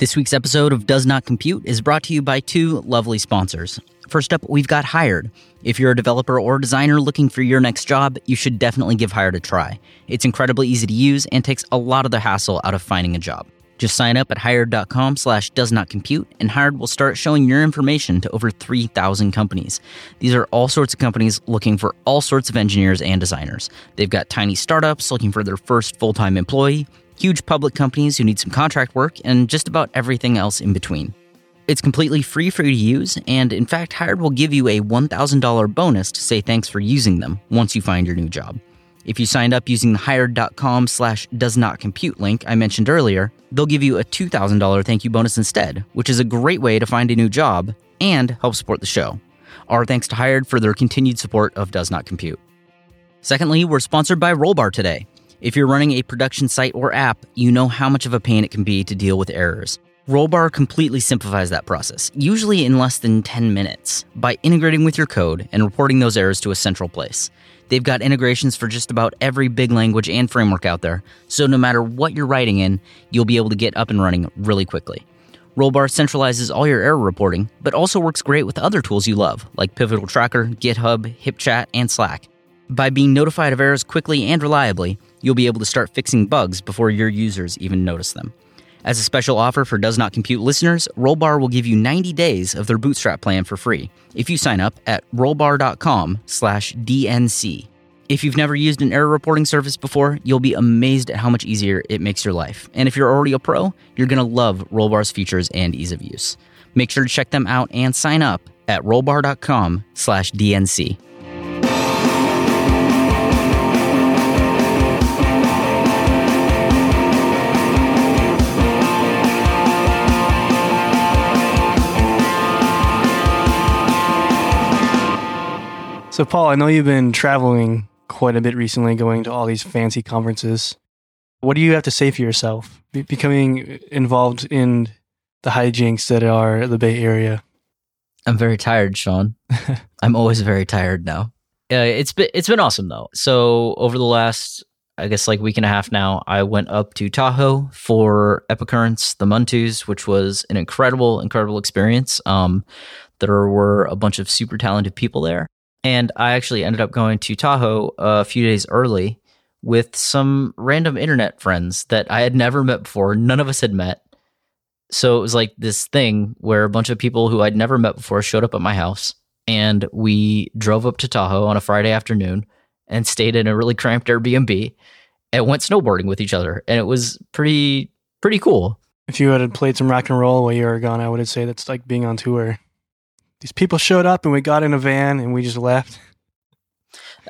This week's episode of Does Not Compute is brought to you by two lovely sponsors. First up, we've got Hired. If you're a developer or designer looking for your next job, you should definitely give Hired a try. It's incredibly easy to use and takes a lot of the hassle out of finding a job. Just sign up at hired.com slash does not compute, and Hired will start showing your information to over 3,000 companies. These are all sorts of companies looking for all sorts of engineers and designers. They've got tiny startups looking for their first full time employee, huge public companies who need some contract work, and just about everything else in between. It's completely free for you to use, and in fact, Hired will give you a $1,000 bonus to say thanks for using them once you find your new job. If you signed up using the hired.com slash does not compute link I mentioned earlier, they'll give you a $2,000 thank you bonus instead, which is a great way to find a new job and help support the show. Our thanks to Hired for their continued support of Does Not Compute. Secondly, we're sponsored by Rollbar today. If you're running a production site or app, you know how much of a pain it can be to deal with errors. Rollbar completely simplifies that process, usually in less than 10 minutes, by integrating with your code and reporting those errors to a central place. They've got integrations for just about every big language and framework out there, so no matter what you're writing in, you'll be able to get up and running really quickly. Rollbar centralizes all your error reporting, but also works great with other tools you love, like Pivotal Tracker, GitHub, HipChat, and Slack. By being notified of errors quickly and reliably, you'll be able to start fixing bugs before your users even notice them. As a special offer for Does Not Compute listeners, Rollbar will give you 90 days of their Bootstrap plan for free if you sign up at rollbar.com slash DNC. If you've never used an error reporting service before, you'll be amazed at how much easier it makes your life. And if you're already a pro, you're going to love Rollbar's features and ease of use. Make sure to check them out and sign up at rollbar.com slash DNC. So, Paul, I know you've been traveling quite a bit recently, going to all these fancy conferences. What do you have to say for yourself, be- becoming involved in the hijinks that are the Bay Area? I'm very tired, Sean. I'm always very tired now. Uh, it's been it's been awesome though. So over the last, I guess like week and a half now, I went up to Tahoe for Epicurrence, the Mountus, which was an incredible, incredible experience. Um, there were a bunch of super talented people there, and I actually ended up going to Tahoe a few days early with some random internet friends that I had never met before. None of us had met. So it was like this thing where a bunch of people who I'd never met before showed up at my house and we drove up to Tahoe on a Friday afternoon and stayed in a really cramped Airbnb and went snowboarding with each other. And it was pretty, pretty cool. If you had played some rock and roll while you were gone, I would say that's like being on tour. These people showed up and we got in a van and we just left.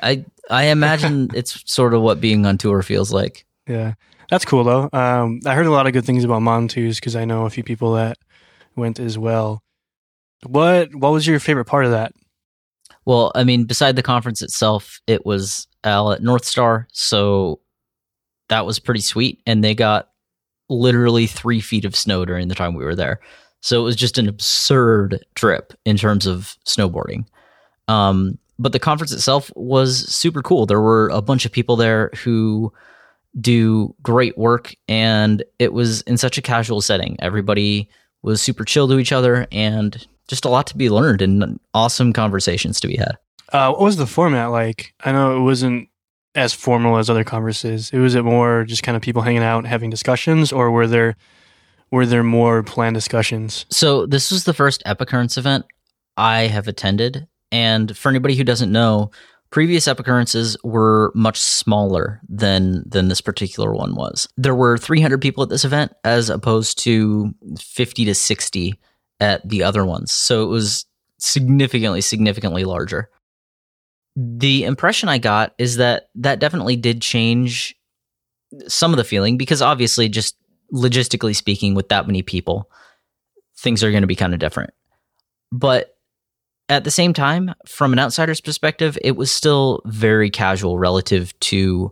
I, I imagine it's sort of what being on tour feels like. Yeah, that's cool though. Um, I heard a lot of good things about Mountus because I know a few people that went as well. What What was your favorite part of that? Well, I mean, beside the conference itself, it was Al at North Star, so that was pretty sweet. And they got literally three feet of snow during the time we were there, so it was just an absurd trip in terms of snowboarding. Um, but the conference itself was super cool. There were a bunch of people there who do great work, and it was in such a casual setting. Everybody was super chill to each other, and just a lot to be learned and awesome conversations to be had. Uh, what was the format like? I know it wasn't as formal as other conferences. It was it more just kind of people hanging out, and having discussions, or were there were there more planned discussions? So this was the first Epicurrence event I have attended, and for anybody who doesn't know, previous Epicurrences were much smaller than than this particular one was. There were 300 people at this event, as opposed to 50 to 60 at the other ones. So it was significantly, significantly larger. The impression I got is that that definitely did change some of the feeling because obviously, just logistically speaking, with that many people, things are going to be kind of different. But at the same time, from an outsider's perspective, it was still very casual relative to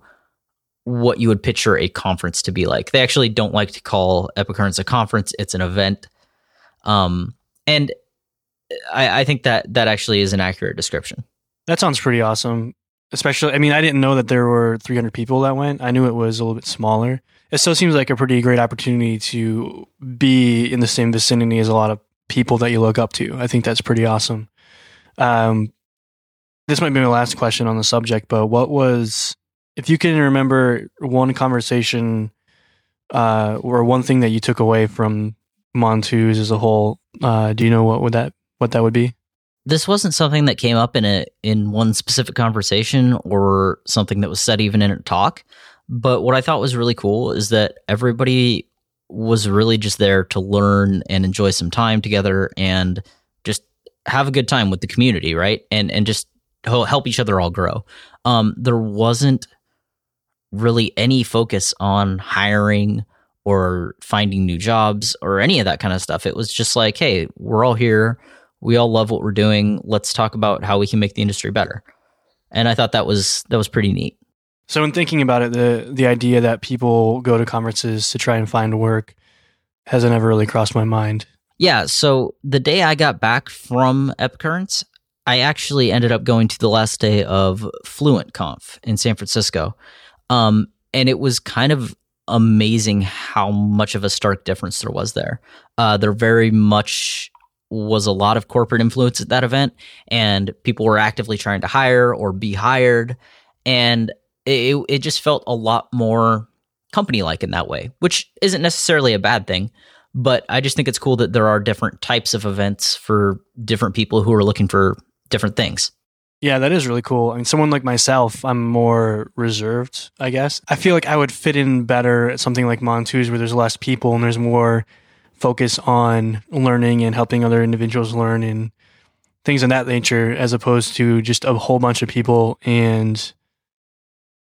what you would picture a conference to be like. They actually don't like to call Epicurrence a conference; it's an event. Um, and I, I think that that actually is an accurate description. That sounds pretty awesome. Especially, I mean, I didn't know that there were 300 people that went. I knew it was a little bit smaller. It still seems like a pretty great opportunity to be in the same vicinity as a lot of people that you look up to. I think that's pretty awesome. Um, this might be my last question on the subject, but what was, if you can remember one conversation uh, or one thing that you took away from Mountus as a whole, uh, do you know what would that what that would be? This wasn't something that came up in a in one specific conversation or something that was said even in a talk. But what I thought was really cool is that everybody was really just there to learn and enjoy some time together and just have a good time with the community, right? And and just help each other all grow. Um, there wasn't really any focus on hiring or finding new jobs or any of that kind of stuff. It was just like, hey, we're all here. We all love what we're doing. Let's talk about how we can make the industry better. And I thought that was that was pretty neat. So in thinking about it, the the idea that people go to conferences to try and find work hasn't ever really crossed my mind. Yeah, so the day I got back from Epicurrence, I actually ended up going to the last day of Fluent Conf in San Francisco. Um, and it was kind of amazing how much of a stark difference there was there. Uh, there very much was a lot of corporate influence at that event, and people were actively trying to hire or be hired. And it, it just felt a lot more company like in that way, which isn't necessarily a bad thing. But I just think it's cool that there are different types of events for different people who are looking for different things. Yeah, that is really cool. I mean, someone like myself, I'm more reserved, I guess. I feel like I would fit in better at something like Mountus where there's less people and there's more focus on learning and helping other individuals learn and things of that nature, as opposed to just a whole bunch of people and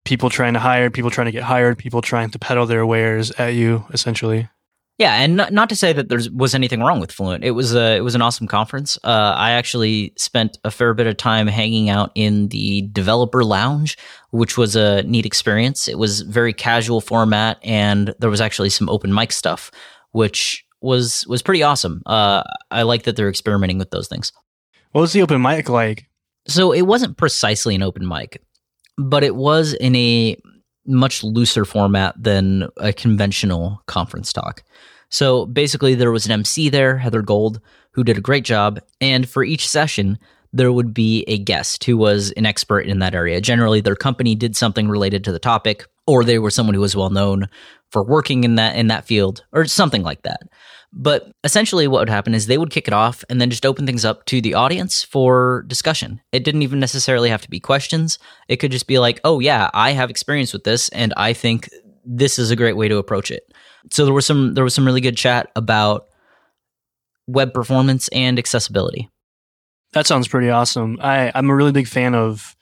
people trying to hire, people trying to get hired, people trying to peddle their wares at you, essentially. Yeah, and not, not to say that there was anything wrong with Fluent. It was a it was an awesome conference. Uh, I actually spent a fair bit of time hanging out in the developer lounge, which was a neat experience. It was very casual format, and there was actually some open mic stuff, which was was pretty awesome. Uh, I like that they're experimenting with those things. What was the open mic like? So it wasn't precisely an open mic, but it was in a much looser format than a conventional conference talk. So basically, there was an MC there, Heather Gold, who did a great job. And for each session, there would be a guest who was an expert in that area. Generally, their company did something related to the topic, or they were someone who was well known for working in that in that field, or something like that. But essentially, what would happen is they would kick it off and then just open things up to the audience for discussion. It didn't even necessarily have to be questions. It could just be like, oh, yeah, I have experience with this, and I think this is a great way to approach it so there was some there was some really good chat about web performance and accessibility. That sounds pretty awesome. I, I'm a really big fan of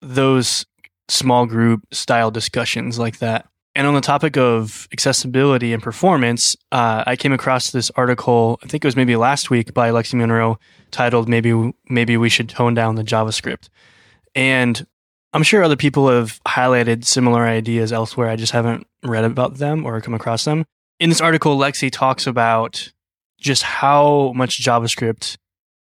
those small group style discussions like that. And on the topic of accessibility and performance, uh, I came across this article. I think it was maybe last week by Lexy Munroe, titled "Maybe Maybe We Should Tone Down the JavaScript." And I'm sure other people have highlighted similar ideas elsewhere. I just haven't read about them or come across them. In this article, Lexi talks about just how much JavaScript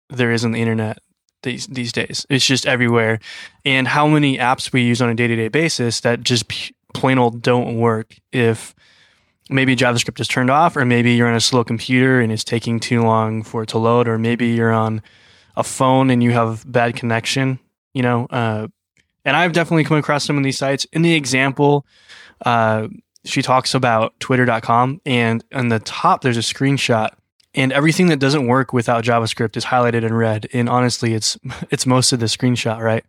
there is on the internet these these days. It's just everywhere, and how many apps we use on a day to day basis that just plain old don't work if maybe JavaScript is turned off, or maybe you're on a slow computer and it's taking too long for it to load, or maybe you're on a phone and you have bad connection. You know, uh, and I've definitely come across some of these sites. In the example, uh, she talks about twitter.com, and on the top, there's a screenshot. And everything that doesn't work without JavaScript is highlighted in red. And honestly, it's it's most of the screenshot, right?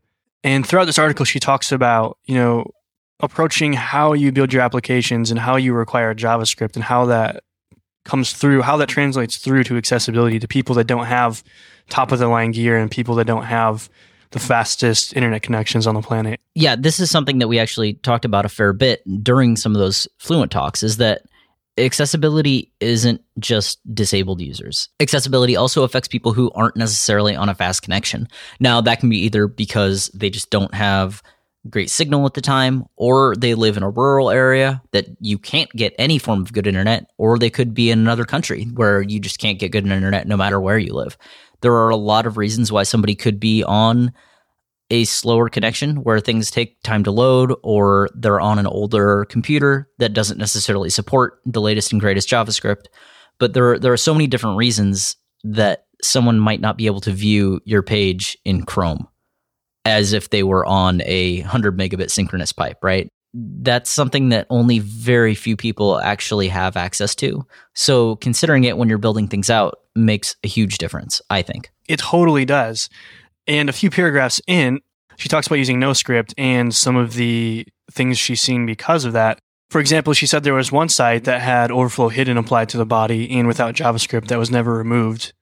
And throughout this article, she talks about, you know, approaching how you build your applications and how you require JavaScript and how that comes through, how that translates through to accessibility to people that don't have top of the line gear and people that don't have the fastest internet connections on the planet. Yeah, this is something that we actually talked about a fair bit during some of those fluent talks is that accessibility isn't just disabled users. Accessibility also affects people who aren't necessarily on a fast connection. Now, that can be either because they just don't have great signal at the time, or they live in a rural area that you can't get any form of good internet, or they could be in another country where you just can't get good internet no matter where you live there are a lot of reasons why somebody could be on a slower connection where things take time to load or they're on an older computer that doesn't necessarily support the latest and greatest JavaScript. But there, there are so many different reasons that someone might not be able to view your page in Chrome as if they were on a 100 megabit synchronous pipe, right? That's something that only very few people actually have access to. So considering it when you're building things out makes a huge difference, I think. It totally does. And a few paragraphs in, she talks about using NoScript and some of the things she's seen because of that. For example, she said there was one site that had overflow hidden applied to the body and without JavaScript that was never removed.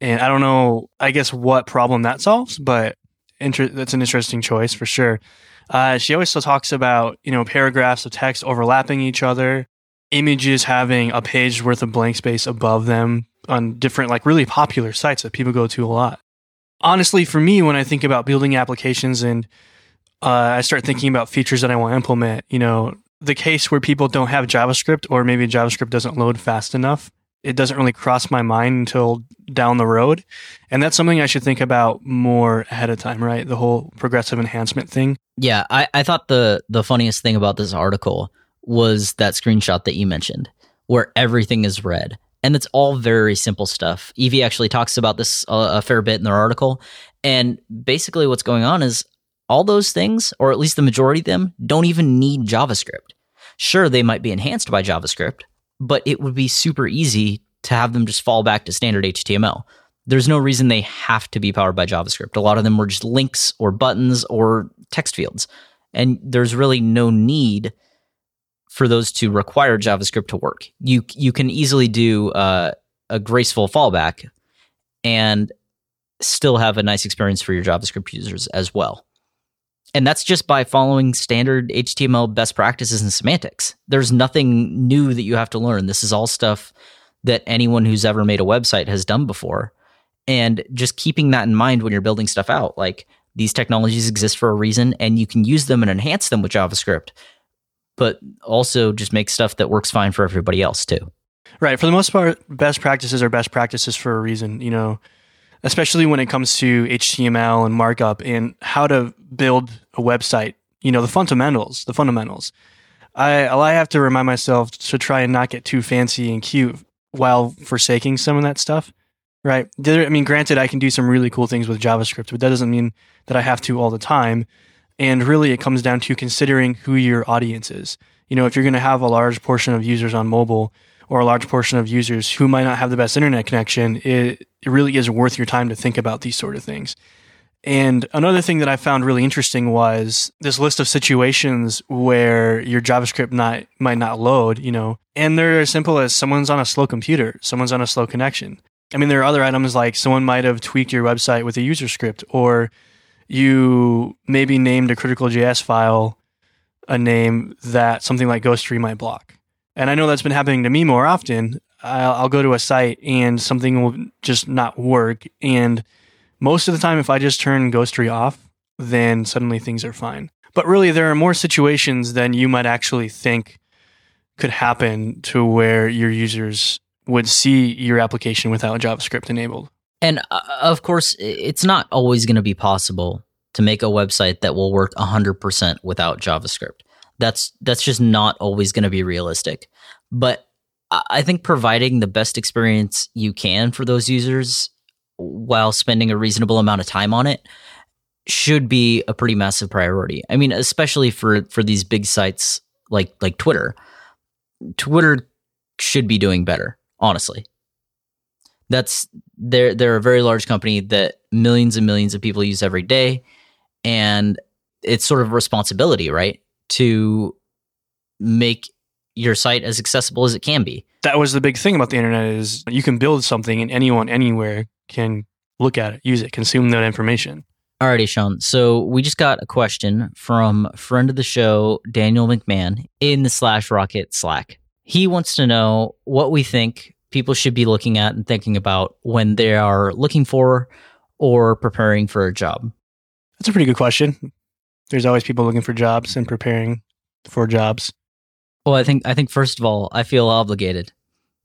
And I don't know, I guess, what problem that solves, but inter- that's an interesting choice for sure. Uh, she always talks about, you know, paragraphs of text overlapping each other, images having a page worth of blank space above them on different, like really popular sites that people go to a lot honestly, for me, when I think about building applications and uh, I start thinking about features that I want to implement, you know, the case where people don't have JavaScript or maybe JavaScript doesn't load fast enough, it doesn't really cross my mind until down the road. And that's something I should think about more ahead of time, right? The whole progressive enhancement thing. Yeah, I, I thought the the funniest thing about this article was that screenshot that you mentioned, where everything is red and it's all very simple stuff. Eevee actually talks about this uh, a fair bit in their article, and basically what's going on is all those things, or at least the majority of them, don't even need JavaScript. Sure, they might be enhanced by JavaScript, but it would be super easy to have them just fall back to standard HTML. There's no reason they have to be powered by JavaScript. A lot of them were just links or buttons or text fields. And there's really no need for those to require JavaScript to work. You you can easily do uh, a graceful fallback and still have a nice experience for your JavaScript users as well. And that's just by following standard HTML best practices and semantics. There's nothing new that you have to learn. This is all stuff that anyone who's ever made a website has done before. And just keeping that in mind when you're building stuff out, like these technologies exist for a reason and you can use them and enhance them with JavaScript but also just make stuff that works fine for everybody else too. Right. For the most part, best practices are best practices for a reason, you know, especially when it comes to HTML and markup and how to build a website, you know, the fundamentals, the fundamentals. I, I have to remind myself to try and not get too fancy and cute while forsaking some of that stuff. Right. I mean, granted, I can do some really cool things with JavaScript, but that doesn't mean that I have to all the time. And really, it comes down to considering who your audience is. You know, if you're going to have a large portion of users on mobile or a large portion of users who might not have the best internet connection, it, it really is worth your time to think about these sort of things. And another thing that I found really interesting was this list of situations where your JavaScript not, might not load, you know, and they're as simple as someone's on a slow computer, someone's on a slow connection. I mean, there are other items like someone might have tweaked your website with a user script or you maybe named a critical JS file a name that something like Ghostery might block. And I know that's been happening to me more often. I'll, I'll, go to a site and something will just not work. And most of the time, if I just turn Ghostery off, then suddenly things are fine. But really, there are more situations than you might actually think could happen to where your users would see your application without JavaScript enabled. And uh, of course, it's not always going to be possible to make a website that will work 100% without JavaScript. That's that's just not always going to be realistic. But I think providing the best experience you can for those users while spending a reasonable amount of time on it should be a pretty massive priority. I mean, especially for for these big sites like like Twitter. Twitter should be doing better, honestly that's they're they're a very large company that millions and millions of people use every day and it's sort of a responsibility right to make your site as accessible as it can be that was the big thing about the internet is you can build something and anyone anywhere can look at it use it consume that information Alrighty, Sean. So we just got a question from friend of the show, Daniel McMahon, in the Slash Rocket Slack. He wants to know what we think people should be looking at and thinking about when they are looking for or preparing for a job? That's a pretty good question. There's always people looking for jobs and preparing for jobs. Well, I think I think first of all, I feel obligated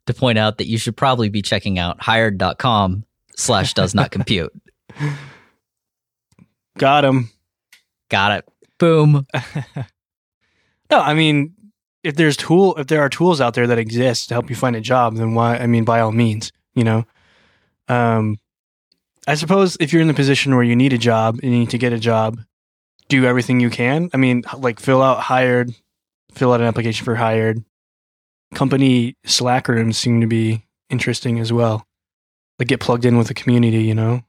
to point out that you should probably be checking out hired.com slash does not compute. Got him. Got it. Boom. no, I mean, if there's tool, if there are tools out there that exist to help you find a job, then why? I mean, by all means, you know. Um, I suppose if you're in the position where you need a job and you need to get a job, do everything you can. I mean, like fill out hired, fill out an application for hired. Company Slack rooms seem to be interesting as well. Like get plugged in with the community, you know?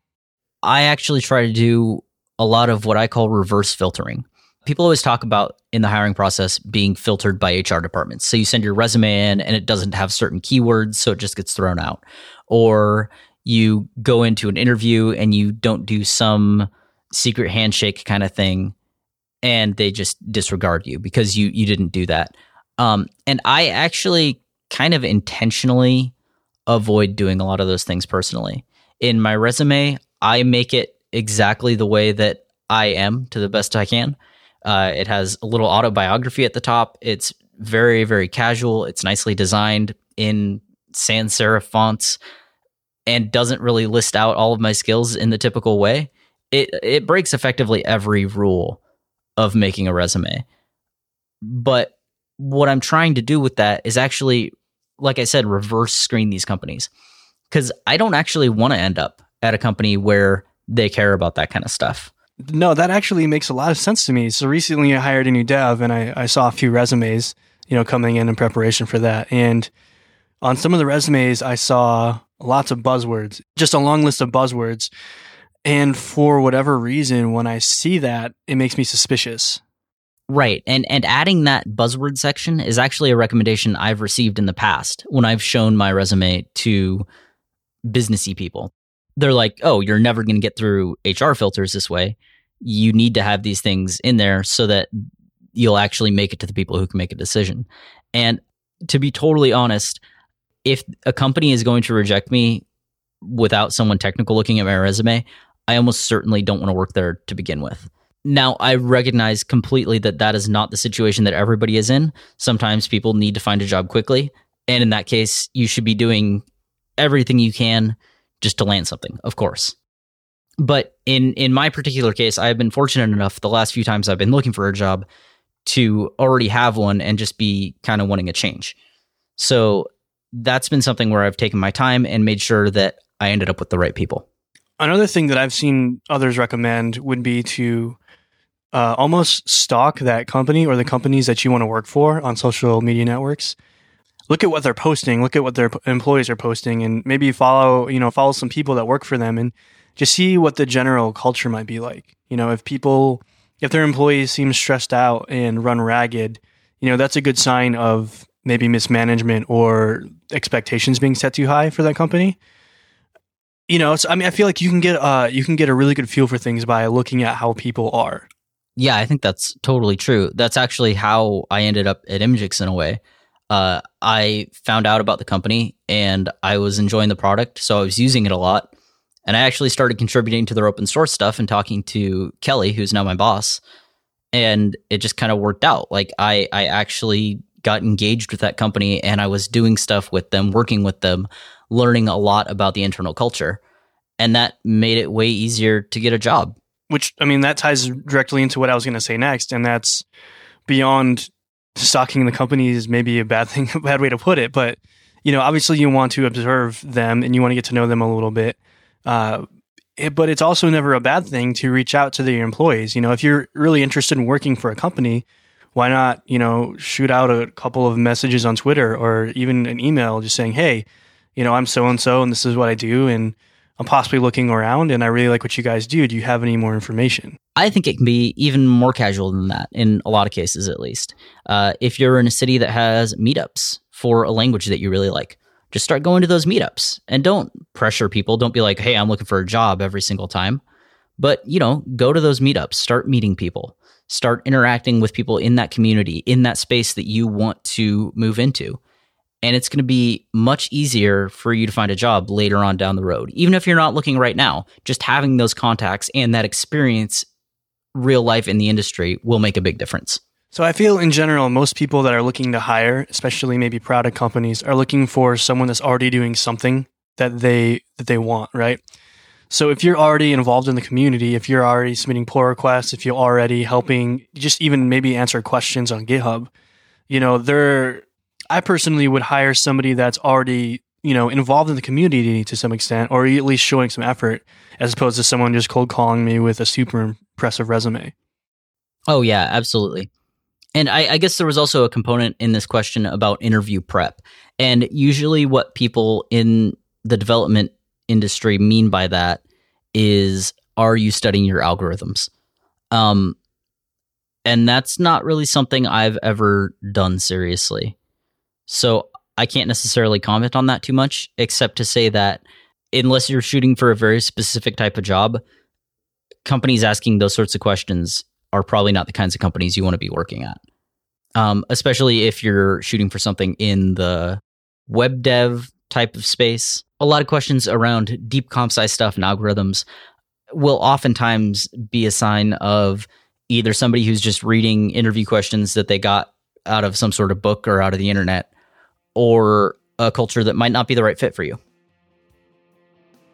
I actually try to do a lot of what I call reverse filtering. People always talk about in the hiring process being filtered by HR departments. So you send your resume in and it doesn't have certain keywords, so it just gets thrown out. Or you go into an interview and you don't do some secret handshake kind of thing and they just disregard you because you you didn't do that. Um, and I actually kind of intentionally avoid doing a lot of those things personally. In my resume, I make it exactly the way that I am to the best I can. Uh, it has a little autobiography at the top. It's very, very casual. It's nicely designed in sans serif fonts and doesn't really list out all of my skills in the typical way. It it breaks effectively every rule of making a resume. But what I'm trying to do with that is actually like I said reverse screen these companies cuz I don't actually want to end up at a company where they care about that kind of stuff. No, that actually makes a lot of sense to me. So recently I hired a new dev and I, I saw a few resumes, you know, coming in in preparation for that. And on some of the resumes, I saw lots of buzzwords, just a long list of buzzwords. And for whatever reason, when I see that, it makes me suspicious. Right. And and adding that buzzword section is actually a recommendation I've received in the past when I've shown my resume to businessy people they're like, oh, you're never going to get through HR filters this way. You need to have these things in there so that you'll actually make it to the people who can make a decision. And to be totally honest, if a company is going to reject me without someone technical looking at my resume, I almost certainly don't want to work there to begin with. Now, I recognize completely that that is not the situation that everybody is in. Sometimes people need to find a job quickly. And in that case, you should be doing everything you can just to land something, of course. But in in my particular case, I've been fortunate enough the last few times I've been looking for a job to already have one and just be kind of wanting a change. So that's been something where I've taken my time and made sure that I ended up with the right people. Another thing that I've seen others recommend would be to uh, almost stalk that company or the companies that you want to work for on social media networks look at what they're posting, look at what their employees are posting, and maybe follow, you know, follow some people that work for them and just see what the general culture might be like. You know, if people, if their employees seem stressed out and run ragged, you know, that's a good sign of maybe mismanagement or expectations being set too high for that company. You know, so I mean, I feel like you can get uh you can get a really good feel for things by looking at how people are. Yeah, I think that's totally true. That's actually how I ended up at Imgix in a way uh, I found out about the company and I was enjoying the product, so I was using it a lot. And I actually started contributing to their open source stuff and talking to Kelly, who's now my boss. And it just kind of worked out. Like I, I actually got engaged with that company and I was doing stuff with them, working with them, learning a lot about the internal culture. And that made it way easier to get a job. Which, I mean, that ties directly into what I was going to say next. And that's beyond stalking the company is maybe a bad thing, a bad way to put it. But you know, obviously, you want to observe them and you want to get to know them a little bit. Uh, it, but it's also never a bad thing to reach out to the employees. You know, if you're really interested in working for a company, why not, you know, shoot out a couple of messages on Twitter or even an email just saying, hey, you know, I'm so and so and this is what I do. And I'm possibly looking around and I really like what you guys do. Do you have any more information? I think it can be even more casual than that in a lot of cases, at least. Uh, if you're in a city that has meetups for a language that you really like, just start going to those meetups and don't pressure people. Don't be like, hey, I'm looking for a job every single time. But, you know, go to those meetups, start meeting people, start interacting with people in that community, in that space that you want to move into and it's going to be much easier for you to find a job later on down the road. Even if you're not looking right now, just having those contacts and that experience real life in the industry will make a big difference. So I feel in general most people that are looking to hire, especially maybe product companies, are looking for someone that's already doing something that they that they want, right? So if you're already involved in the community, if you're already submitting pull requests, if you're already helping just even maybe answer questions on GitHub, you know, there I personally would hire somebody that's already, you know, involved in the community to some extent or at least showing some effort as opposed to someone just cold calling me with a super impressive resume. Oh yeah, absolutely. And I, I, guess there was also a component in this question about interview prep. And usually, what people in the development industry mean by that is are you studying your algorithms? Um, and that's not really something I've ever done seriously. So I can't necessarily comment on that too much, except to say that unless you're shooting for a very specific type of job, companies asking those sorts of questions are probably not the kinds of companies you want to be working at. Um, especially if you're shooting for something in the web dev type of space. A lot of questions around deep comp sci stuff and algorithms will oftentimes be a sign of either somebody who's just reading interview questions that they got out of some sort of book or out of the internet, or a culture that might not be the right fit for you.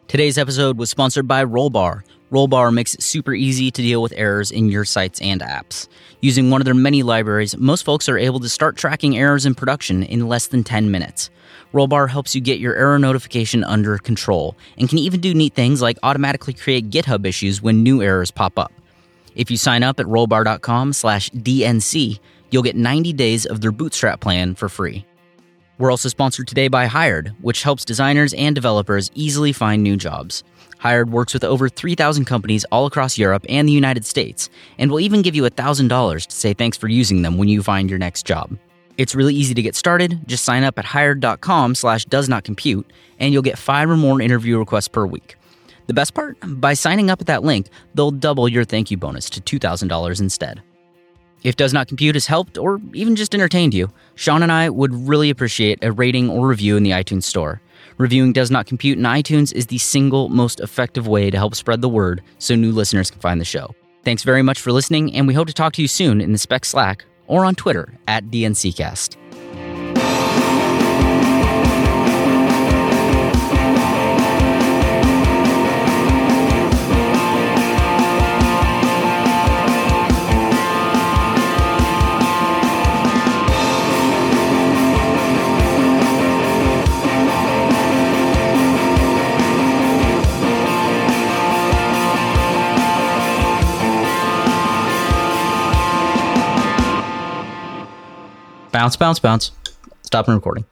Today's episode was sponsored by Rollbar. Rollbar makes it super easy to deal with errors in your sites and apps. Using one of their many libraries, most folks are able to start tracking errors in production in less than 10 minutes. Rollbar helps you get your error notification under control and can even do neat things like automatically create GitHub issues when new errors pop up. If you sign up at rollbar.com/dnc, you'll get 90 days of their bootstrap plan for free. We're also sponsored today by Hired, which helps designers and developers easily find new jobs. Hired works with over 3,000 companies all across Europe and the United States, and will even give you $1,000 to say thanks for using them when you find your next job. It's really easy to get started. Just sign up at hired.com slash does not compute, and you'll get five or more interview requests per week. The best part? By signing up at that link, they'll double your thank you bonus to $2,000 instead. If Does Not Compute has helped or even just entertained you, Sean and I would really appreciate a rating or review in the iTunes Store. Reviewing Does Not Compute in iTunes is the single most effective way to help spread the word so new listeners can find the show. Thanks very much for listening, and we hope to talk to you soon in the Spec Slack or on Twitter at DNCcast. Bounce, bounce, bounce. Stop recording.